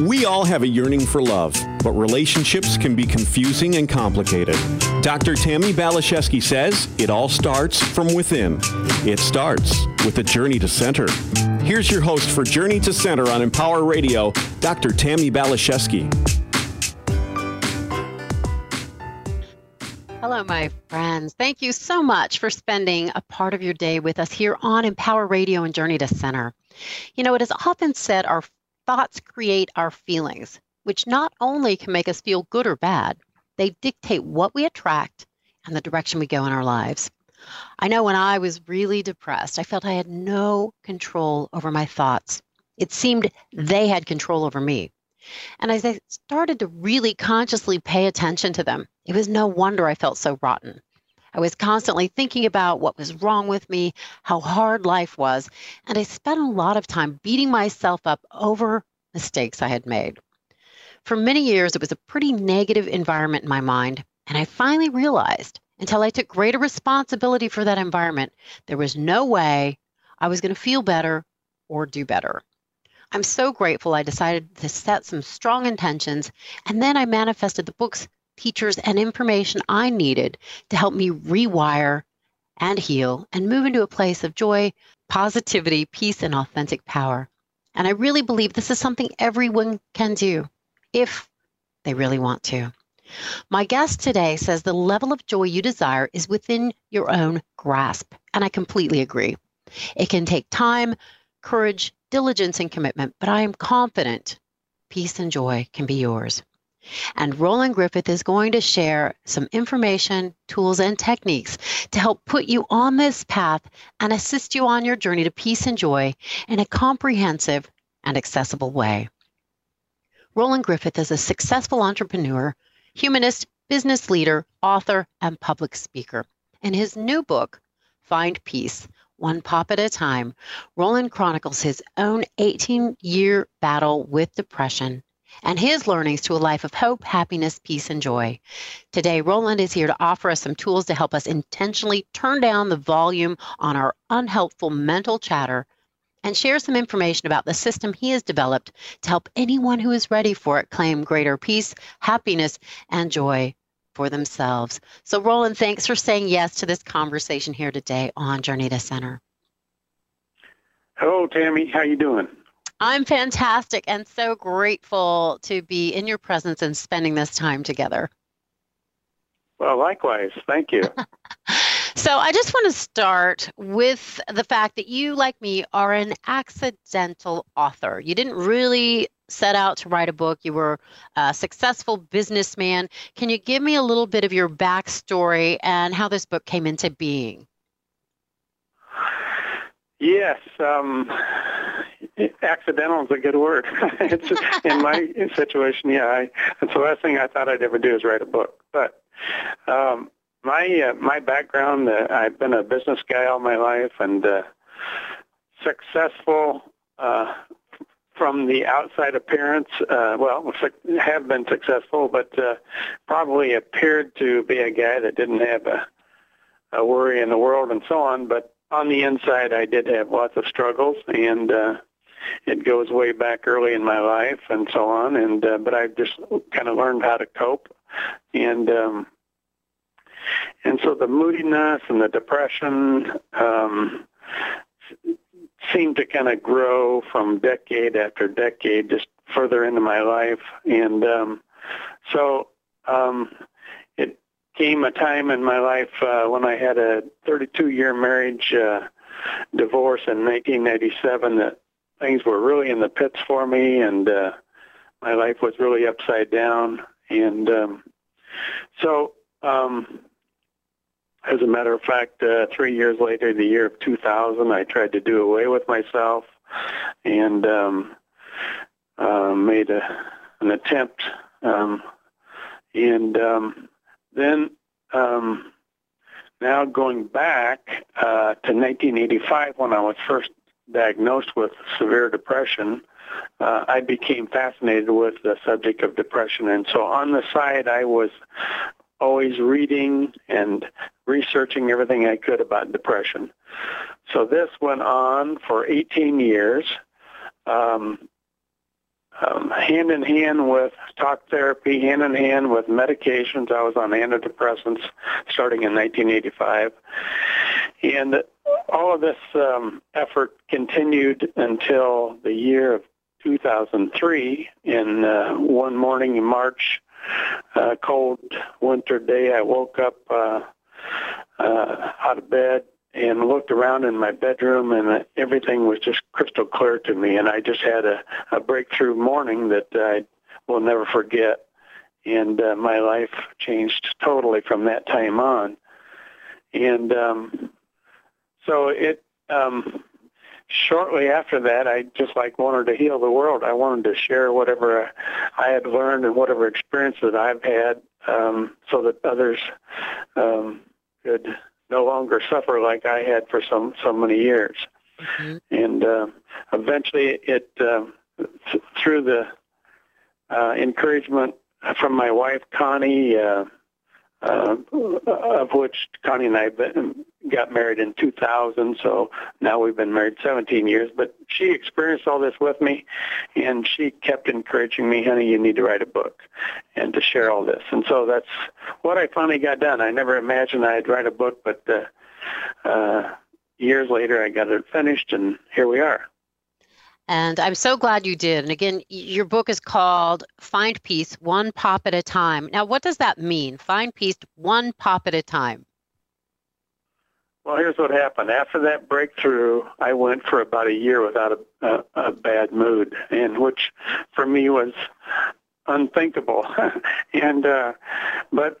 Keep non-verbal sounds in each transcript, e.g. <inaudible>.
We all have a yearning for love, but relationships can be confusing and complicated. Dr. Tammy Baliszewski says it all starts from within. It starts with a journey to center. Here's your host for Journey to Center on Empower Radio, Dr. Tammy Baliszewski. Hello, my friends. Thank you so much for spending a part of your day with us here on Empower Radio and Journey to Center. You know, it is often said our thoughts create our feelings, which not only can make us feel good or bad, they dictate what we attract and the direction we go in our lives. I know when I was really depressed, I felt I had no control over my thoughts. It seemed they had control over me. And as I started to really consciously pay attention to them, it was no wonder I felt so rotten. I was constantly thinking about what was wrong with me, how hard life was, and I spent a lot of time beating myself up over mistakes I had made. For many years, it was a pretty negative environment in my mind, and I finally realized until I took greater responsibility for that environment, there was no way I was going to feel better or do better. I'm so grateful I decided to set some strong intentions, and then I manifested the books teachers, and information I needed to help me rewire and heal and move into a place of joy, positivity, peace, and authentic power. And I really believe this is something everyone can do if they really want to. My guest today says the level of joy you desire is within your own grasp, and I completely agree. It can take time, courage, diligence, and commitment, but I am confident peace and joy can be yours. And Roland Griffith is going to share some information, tools, and techniques to help put you on this path and assist you on your journey to peace and joy in a comprehensive and accessible way. Roland Griffith is a successful entrepreneur, humanist, business leader, author, and public speaker. In his new book, Find Peace, one pop at a time, Roland chronicles his own 18 year battle with depression and his learnings to a life of hope, happiness, peace, and joy. Today, Roland is here to offer us some tools to help us intentionally turn down the volume on our unhelpful mental chatter and share some information about the system he has developed to help anyone who is ready for it claim greater peace, happiness, and joy for themselves. So, Roland, thanks for saying yes to this conversation here today on Journey to Center. Hello, Tammy. How you doing? I'm fantastic and so grateful to be in your presence and spending this time together. Well, likewise. Thank you. <laughs> <laughs> so, I just want to start with the fact that you, like me, are an accidental author. You didn't really set out to write a book, you were a successful businessman. Can you give me a little bit of your backstory and how this book came into being? Yes. Um, <laughs> accidental is a good word. <laughs> it's just, in my situation, yeah. I, it's the last thing I thought I'd ever do is write a book. But um, my uh, my background, uh, I've been a business guy all my life and uh, successful uh, from the outside appearance. Uh, well, have been successful, but uh, probably appeared to be a guy that didn't have a, a worry in the world and so on. But on the inside, I did have lots of struggles, and uh, it goes way back early in my life and so on. And uh, but I've just kind of learned how to cope, and um, and so the moodiness and the depression um, seemed to kind of grow from decade after decade, just further into my life, and um, so. Um, it came a time in my life uh, when I had a 32-year marriage uh, divorce in 1997 that things were really in the pits for me, and uh, my life was really upside down. And um, so, um, as a matter of fact, uh, three years later, the year of 2000, I tried to do away with myself and um, uh, made a, an attempt. Um, and um, then um, now going back uh, to 1985 when I was first diagnosed with severe depression, uh, I became fascinated with the subject of depression. And so on the side, I was always reading and researching everything I could about depression. So this went on for 18 years. Um, um, hand in hand with talk therapy, hand in hand with medications. I was on antidepressants starting in 1985. And all of this um, effort continued until the year of 2003. In uh, one morning in March, uh, cold winter day, I woke up uh, uh, out of bed and looked around in my bedroom, and everything was just crystal clear to me. And I just had a, a breakthrough morning that I will never forget. And uh, my life changed totally from that time on. And um, so it um, shortly after that, I just like wanted to heal the world. I wanted to share whatever I had learned and whatever experience that I've had, um, so that others um, could no longer suffer like I had for so so many years. Mm-hmm. And uh, eventually, it uh, th- through the uh, encouragement from my wife Connie. Uh, uh, of which Connie and I been, got married in 2000, so now we've been married 17 years. But she experienced all this with me, and she kept encouraging me, honey, you need to write a book and to share all this. And so that's what I finally got done. I never imagined I'd write a book, but uh, uh, years later I got it finished, and here we are. And I'm so glad you did. And again, your book is called Find Peace One Pop at a Time. Now, what does that mean? Find peace one pop at a time. Well, here's what happened. After that breakthrough, I went for about a year without a, a, a bad mood, and which for me was unthinkable. <laughs> and uh, but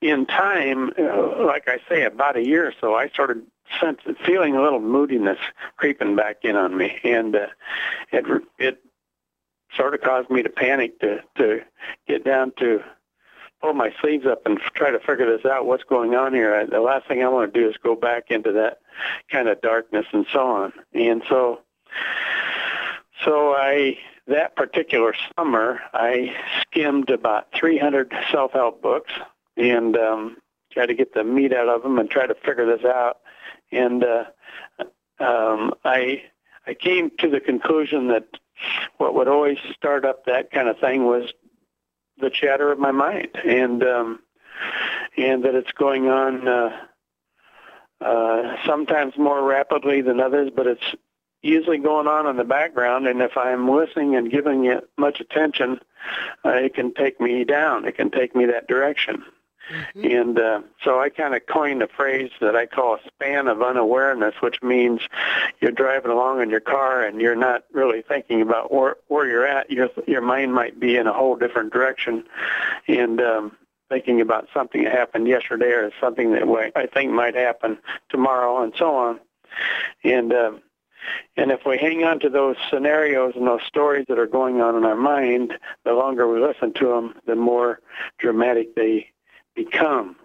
in time, uh, like I say, about a year or so, I started sense feeling a little moodiness creeping back in on me, and uh, it it sort of caused me to panic to to get down to pull my sleeves up and try to figure this out. What's going on here? I, the last thing I want to do is go back into that kind of darkness and so on. And so, so I that particular summer I skimmed about 300 self-help books and um, tried to get the meat out of them and try to figure this out and uh, um, I I came to the conclusion that what would always start up that kind of thing was the chatter of my mind, and um, and that it's going on uh, uh, sometimes more rapidly than others, but it's usually going on in the background. And if I'm listening and giving it much attention, uh, it can take me down. It can take me that direction. Mm-hmm. And uh, so I kind of coined a phrase that I call a span of unawareness, which means you're driving along in your car and you're not really thinking about where, where you're at. Your, your mind might be in a whole different direction and um, thinking about something that happened yesterday or something that I think might happen tomorrow and so on. And um, and if we hang on to those scenarios and those stories that are going on in our mind, the longer we listen to them, the more dramatic they become.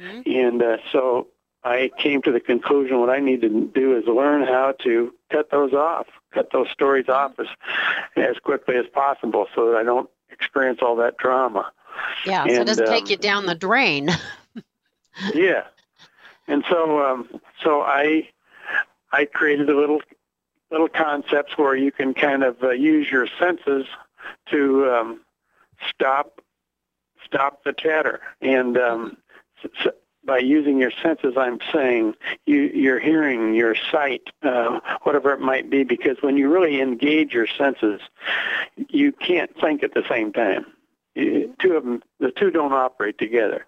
Mm-hmm. And uh, so I came to the conclusion what I need to do is learn how to cut those off, cut those stories off as, as quickly as possible so that I don't experience all that drama. Yeah, and, so it doesn't um, take you down the drain. <laughs> yeah. And so um, so I I created a little little concepts where you can kind of uh, use your senses to um, stop stop the chatter. And um, so by using your senses, I'm saying you, your hearing, your sight, uh, whatever it might be, because when you really engage your senses, you can't think at the same time. two of them, the two don't operate together.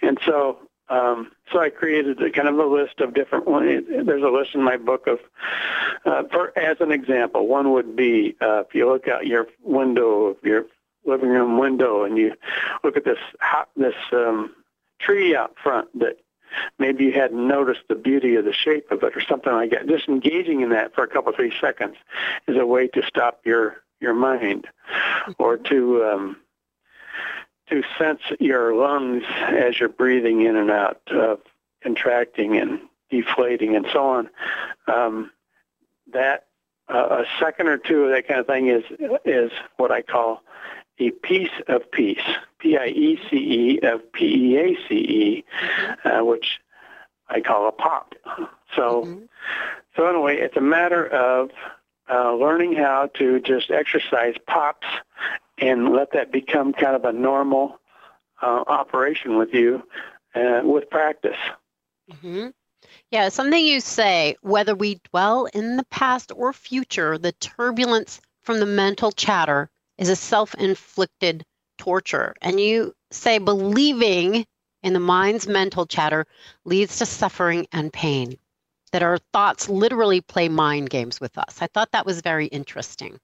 And so, um, so I created a kind of a list of different. There's a list in my book of, uh, for as an example, one would be uh, if you look out your window of your living room window and you look at this this um, tree out front that maybe you hadn't noticed the beauty of the shape of it or something like that. Just engaging in that for a couple three seconds is a way to stop your your mind or to um, to sense your lungs as you're breathing in and out, uh, contracting and deflating and so on. Um, that uh, a second or two of that kind of thing is is what I call a piece of peace, P-I-E-C-E of P-E-A-C-E, mm-hmm. uh, which I call a pop. So, mm-hmm. so anyway, it's a matter of uh, learning how to just exercise pops and let that become kind of a normal uh, operation with you uh, with practice. Mm-hmm. Yeah, something you say, whether we dwell in the past or future, the turbulence from the mental chatter is a self inflicted torture. And you say believing in the mind's mental chatter leads to suffering and pain, that our thoughts literally play mind games with us. I thought that was very interesting.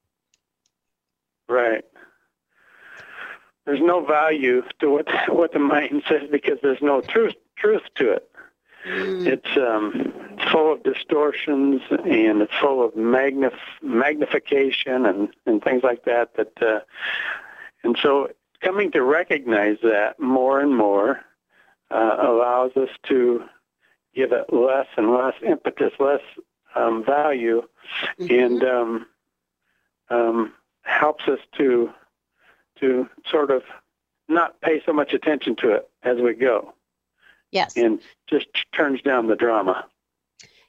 Right. There's no value to what what the mind says because there's no truth truth to it. Mm. It's um, full of distortions and it's full of magnif- magnification and, and things like that. That uh, and so coming to recognize that more and more uh, allows us to give it less and less impetus, less um, value, mm-hmm. and um, um, helps us to to sort of not pay so much attention to it as we go. Yes. And just turns down the drama.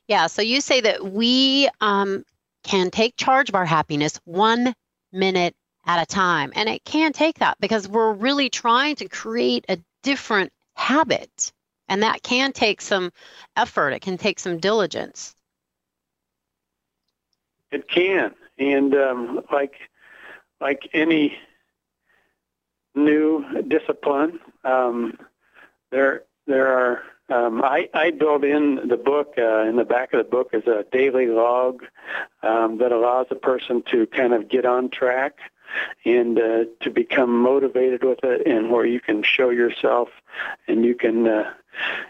Yeah. So you say that we um, can take charge of our happiness one minute at a time. And it can take that because we're really trying to create a different habit. And that can take some effort, it can take some diligence. It can. And um, like like any new discipline, um, there there are um, I, I build in the book uh, in the back of the book is a daily log um, that allows a person to kind of get on track and uh, to become motivated with it, and where you can show yourself and you can uh,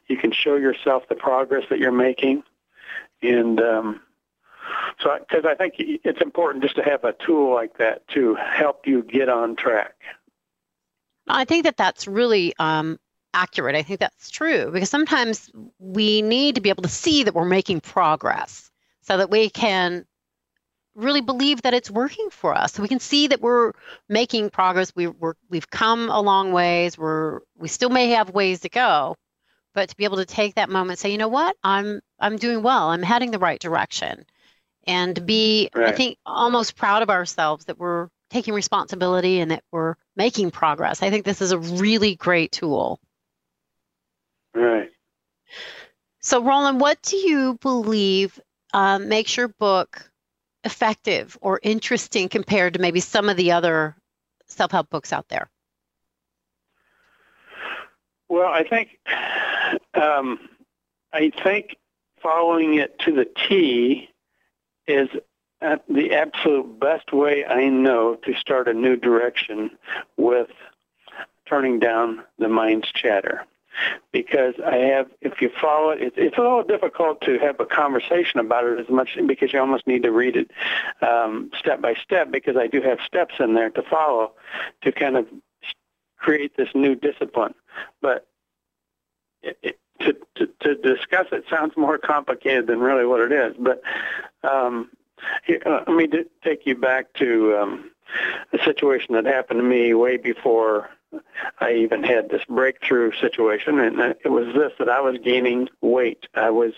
you can show yourself the progress that you're making, and um, so because I think it's important just to have a tool like that to help you get on track. I think that that's really um, accurate. I think that's true because sometimes we need to be able to see that we're making progress so that we can really believe that it's working for us. So we can see that we're making progress. We, we're, we've come a long ways. We're we still may have ways to go, but to be able to take that moment, and say, you know what, I'm I'm doing well. I'm heading the right direction, and be right. I think almost proud of ourselves that we're taking responsibility and that we're making progress. I think this is a really great tool. Right. So, Roland, what do you believe um, makes your book effective or interesting compared to maybe some of the other self help books out there? Well, I think um, I think following it to the T is the absolute best way I know to start a new direction with turning down the mind's chatter because I have, if you follow it, it's, it's a little difficult to have a conversation about it as much because you almost need to read it um, step by step because I do have steps in there to follow to kind of create this new discipline. But it, it, to, to, to discuss it sounds more complicated than really what it is. But um, here, uh, let me take you back to um, a situation that happened to me way before I even had this breakthrough situation, and it was this that I was gaining weight. I was,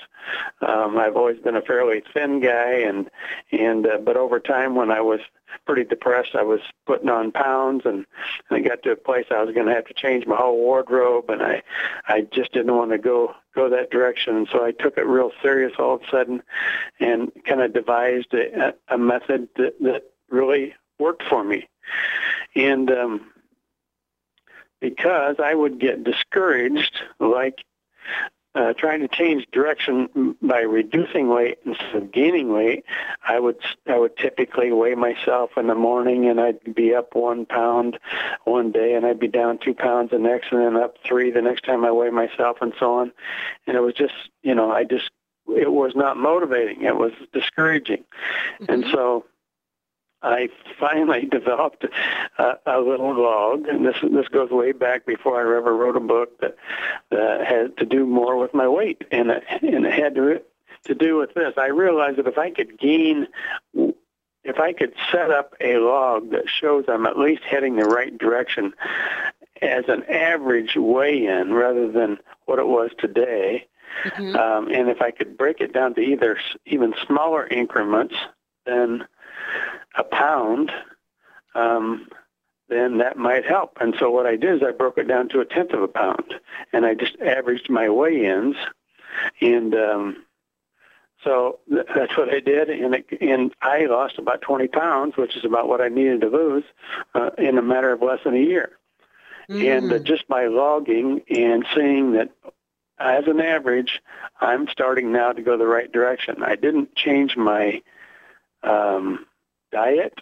um, I've always been a fairly thin guy, and and uh, but over time, when I was pretty depressed, I was putting on pounds, and, and I got to a place I was going to have to change my whole wardrobe, and I I just didn't want to go go that direction, and so I took it real serious all of a sudden, and kind of devised a, a method that that really worked for me, and um, because I would get discouraged, like uh, trying to change direction by reducing weight instead of gaining weight. I would I would typically weigh myself in the morning, and I'd be up one pound one day, and I'd be down two pounds the next, and then up three the next time I weigh myself, and so on. And it was just you know I just it was not motivating. It was discouraging, mm-hmm. and so I finally <laughs> developed a, a little log, and this this goes way back before I ever wrote a book that that had to do more with my weight, and it, and it had to to do with this. I realized that if I could gain, if I could set up a log that shows I'm at least heading the right direction as an average weigh-in rather than what it was today, mm-hmm. um, and if I could break it down to either even smaller increments, then a pound, um, then that might help. And so what I did is I broke it down to a tenth of a pound, and I just averaged my weigh-ins, and um, so th- that's what I did, and it, and I lost about 20 pounds, which is about what I needed to lose uh, in a matter of less than a year. Mm. And uh, just by logging and seeing that as an average, I'm starting now to go the right direction. I didn't change my um, diet.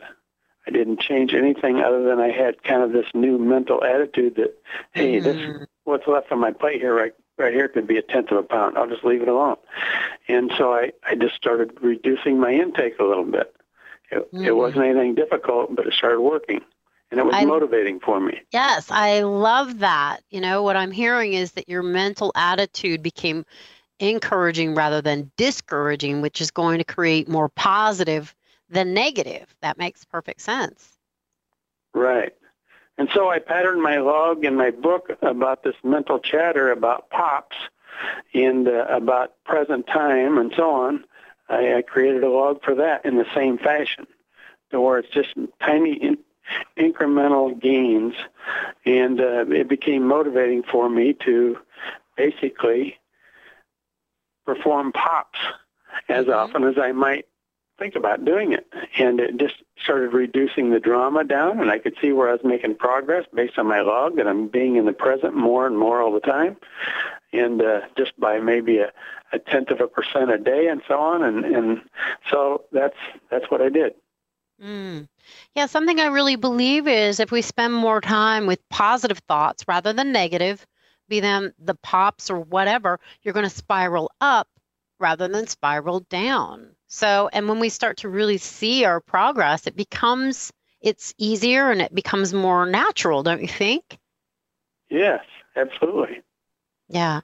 I didn't change anything other than I had kind of this new mental attitude that, hey, mm. this what's left on my plate here right right here could be a tenth of a pound. I'll just leave it alone. And so I, I just started reducing my intake a little bit. It, mm. it wasn't anything difficult, but it started working and it was I, motivating for me. Yes, I love that. You know, what I'm hearing is that your mental attitude became encouraging rather than discouraging, which is going to create more positive than negative. That makes perfect sense. Right. And so I patterned my log in my book about this mental chatter about pops and uh, about present time and so on. I, I created a log for that in the same fashion, to where it's just tiny in, incremental gains, and uh, it became motivating for me to basically perform pops as mm-hmm. often as I might think about doing it. And it just started reducing the drama down, and I could see where I was making progress based on my log, that I'm being in the present more and more all the time, and uh, just by maybe a, a tenth of a percent a day, and so on. And and so that's that's what I did. Mm. Yeah, something I really believe is if we spend more time with positive thoughts rather than negative, be them the pops or whatever, you're going to spiral up rather than spiral down. So, and when we start to really see our progress, it becomes it's easier and it becomes more natural, don't you think? Yes, absolutely. Yeah.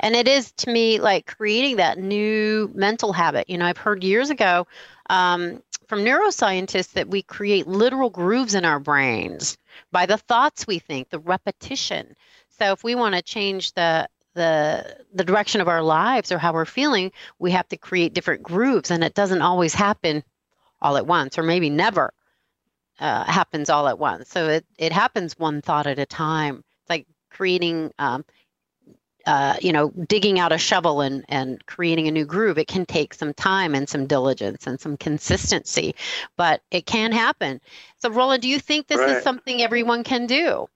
And it is to me like creating that new mental habit. You know, I've heard years ago um, from neuroscientists that we create literal grooves in our brains by the thoughts we think, the repetition. So if we want to change the the the direction of our lives or how we're feeling, we have to create different grooves, and it doesn't always happen all at once, or maybe never uh, happens all at once. So it it happens one thought at a time. It's like creating um, uh, you know, digging out a shovel and, and creating a new groove, it can take some time and some diligence and some consistency, but it can happen. So, Roland, do you think this right. is something everyone can do?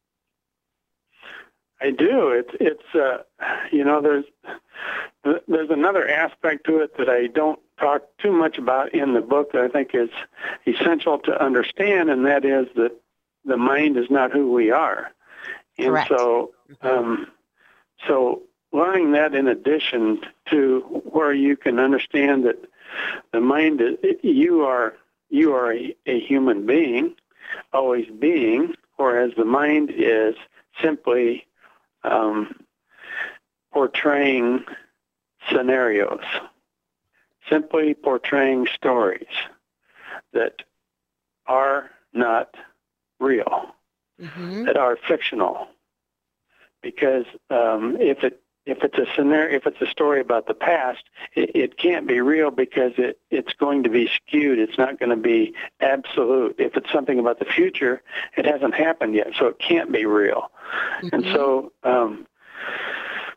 I do. It's it's uh, you know there's there's another aspect to it that I don't talk too much about in the book that I think is essential to understand, and that is that the mind is not who we are, and Correct. so um, so learning that in addition to where you can understand that the mind is you are you are a, a human being, always being, whereas the mind is simply um, portraying scenarios, simply portraying stories that are not real, mm-hmm. that are fictional because um, if it if it's a scenario, if it's a story about the past, it, it can't be real because it, it's going to be skewed. It's not going to be absolute. If it's something about the future, it hasn't happened yet, so it can't be real. Mm-hmm. And so um,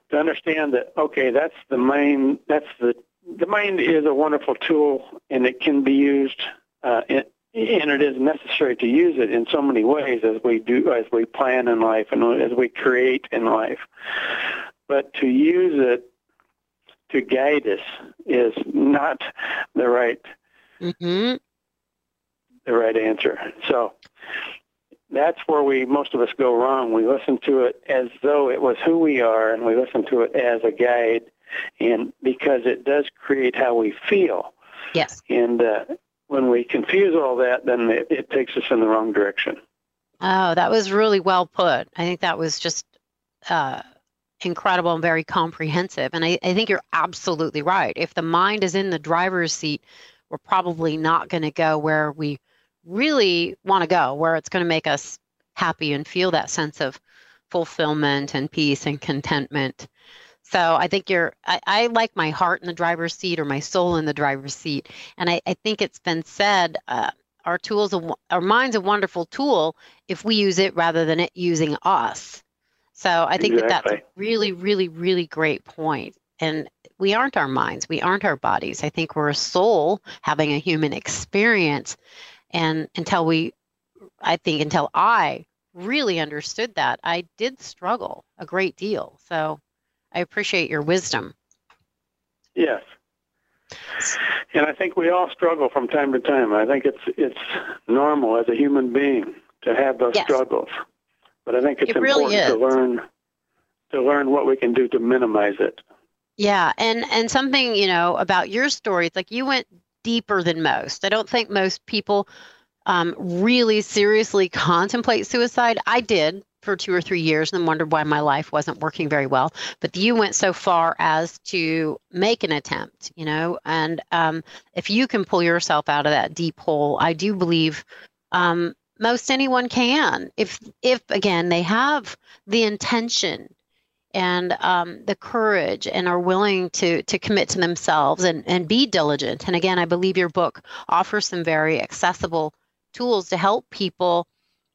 to understand that, okay, that's the main, that's the, the mind is a wonderful tool and it can be used uh, in, and it is necessary to use it in so many ways as we do as we plan in life and as we create in life but to use it to guide us is not the right mm-hmm. the right answer so that's where we most of us go wrong we listen to it as though it was who we are and we listen to it as a guide and because it does create how we feel yes and uh, when we confuse all that, then it, it takes us in the wrong direction. Oh, that was really well put. I think that was just uh, incredible and very comprehensive. And I, I think you're absolutely right. If the mind is in the driver's seat, we're probably not going to go where we really want to go, where it's going to make us happy and feel that sense of fulfillment and peace and contentment. So I think you're, I, I, like my heart in the driver's seat or my soul in the driver's seat. And I, I think it's been said uh, our tools, our mind's a wonderful tool if we use it rather than it using us. So I think exactly. that that's a really, really, really great point. And we aren't our minds, we aren't our bodies. I think we're a soul having a human experience. And until we, I think until I really understood that, I did struggle a great deal. So I appreciate your wisdom. Yes. And I think we all struggle from time to time. I think it's it's normal as a human being to have those yes. struggles. But I think it's it important really to learn to learn what we can do to minimize it. Yeah, and and something, you know, about your story, it's like you went deeper than most. I don't think most people um, really seriously contemplate suicide. I did for two or three years and then wondered why my life wasn't working very well. But you went so far as to make an attempt, you know, and um, if you can pull yourself out of that deep hole, I do believe um, most anyone can. If, if again, they have the intention and um, the courage and are willing to to commit to themselves and, and be diligent. And again, I believe your book offers some very accessible tools to help people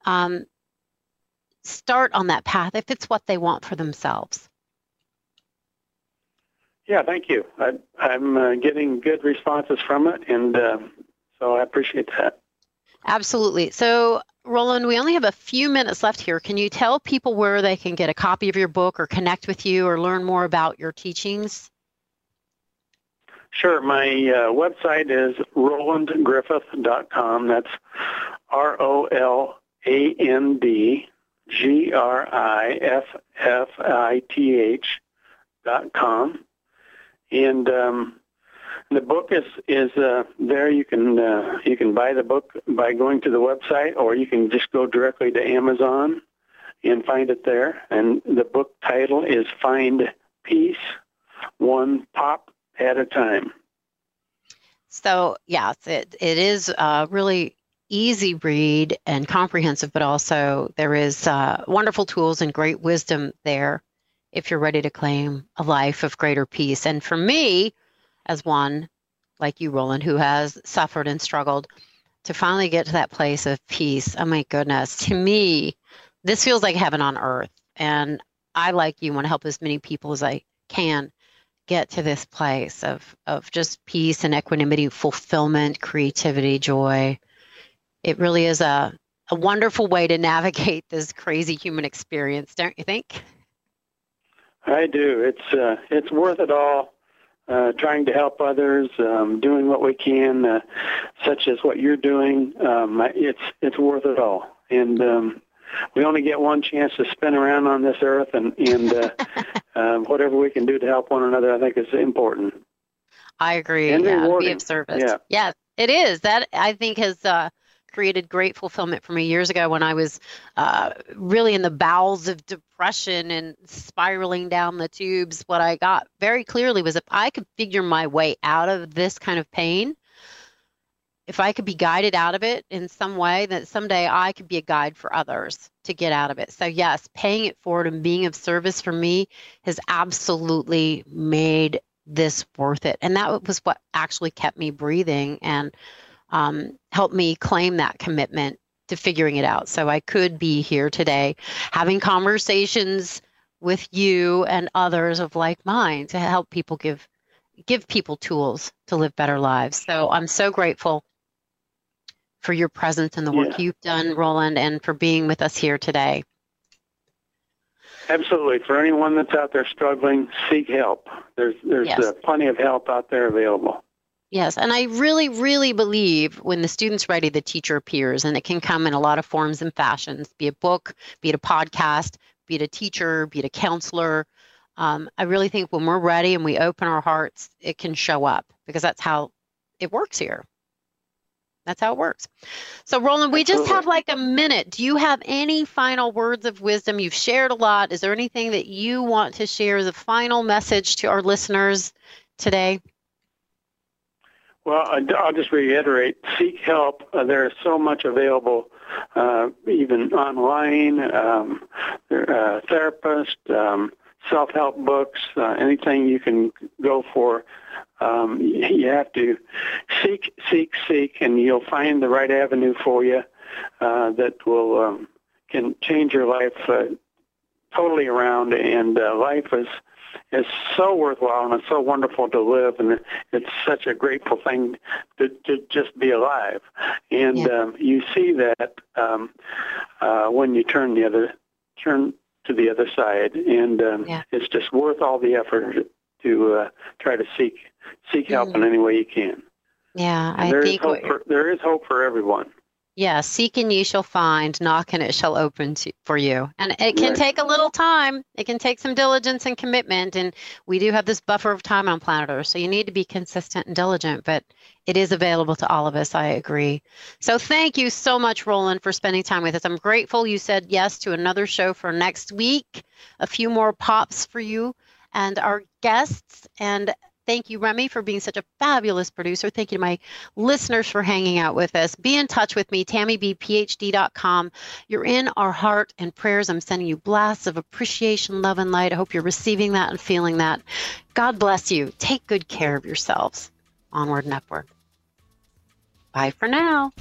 um, start on that path if it's what they want for themselves. Yeah, thank you. I, am uh, getting good responses from it, and uh, so I appreciate that. Absolutely. So, Roland, we only have a few minutes left here. Can you tell people where they can get a copy of your book or connect with you or learn more about your teachings? Sure. My uh, website is rolandgriffith.com. That's R O L A N D G R I F F I T H dot com. And um, the book is is uh, there. You can uh, you can buy the book by going to the website, or you can just go directly to Amazon and find it there. And the book title is Find Peace One Pop at a Time. So yes, it it is uh, really easy read and comprehensive, but also there is uh, wonderful tools and great wisdom there if you're ready to claim a life of greater peace. And for me, as one like you, Roland, who has suffered and struggled, to finally get to that place of peace, oh my goodness, to me, this feels like heaven on earth. And I, like you, want to help as many people as I can get to this place of, of just peace and equanimity, fulfillment, creativity, joy it really is a, a wonderful way to navigate this crazy human experience, don't you think? I do. It's uh, it's worth it all. Uh, trying to help others, um, doing what we can, uh, such as what you're doing. Um, it's it's worth it all. And um, we only get one chance to spin around on this earth, and and uh, <laughs> um, whatever we can do to help one another, I think is important. I agree. And yeah, rewarding. Be of service. Yeah. yeah, it is. That I think has uh, created great fulfillment for me years ago when I was uh, really in the bowels of depression and spiraling down the tubes. What I got very clearly was if I could figure my way out of this kind of pain, if I could be guided out of it in some way, that someday I could be a guide for others to get out of it. So, yes, paying it forward and being of service for me has absolutely made this worth it. And that was what actually kept me breathing. And um, helped me claim that commitment to figuring it out. So I could be here today having conversations with you and others of like mind to help people give give people tools to live better lives. So I'm so grateful for your presence and the work yeah. you've done, Roland, and for being with us here today. Absolutely. For anyone that's out there struggling, seek help. There's there's yes. uh, plenty of help out there available. Yes, and I really, really believe when the student's ready, the teacher appears, and it can come in a lot of forms and fashions be it a book, be it a podcast, be it a teacher, be it a counselor. Um, I really think when we're ready and we open our hearts, it can show up because that's how it works here. That's how it works. So, Roland, we just have like a minute. Do you have any final words of wisdom? You've shared a lot. Is there anything that you want to share as a final message to our listeners today? Well, I'll just reiterate, seek help. Uh, there is so much available, uh, even online, um, uh, therapists, um, self-help books, uh, anything you can go for. Um, you have to seek, seek, seek, and you'll find the right avenue for you uh, that will um, can change your life uh, totally around. And life is is so worthwhile and it's so wonderful to live, and it's such a grateful thing to, to just be alive. And yeah. um, you see that um, uh, when you turn the other turn to the other side, and um, yeah. it's just worth all the effort to uh, try to seek seek help mm. in any way you can. Yeah, I think hope for, there is hope for everyone. Yeah, seek and ye shall find, knock and it shall open to, for you. And it can right. take a little time. It can take some diligence and commitment. And we do have this buffer of time on planet Earth. So you need to be consistent and diligent, but it is available to all of us. I agree. So thank you so much, Roland, for spending time with us. I'm grateful you said yes to another show for next week, a few more pops for you and our guests. And Thank you, Remy, for being such a fabulous producer. Thank you to my listeners for hanging out with us. Be in touch with me, tammybphd.com. You're in our heart and prayers. I'm sending you blasts of appreciation, love, and light. I hope you're receiving that and feeling that. God bless you. Take good care of yourselves. Onward and upward. Bye for now.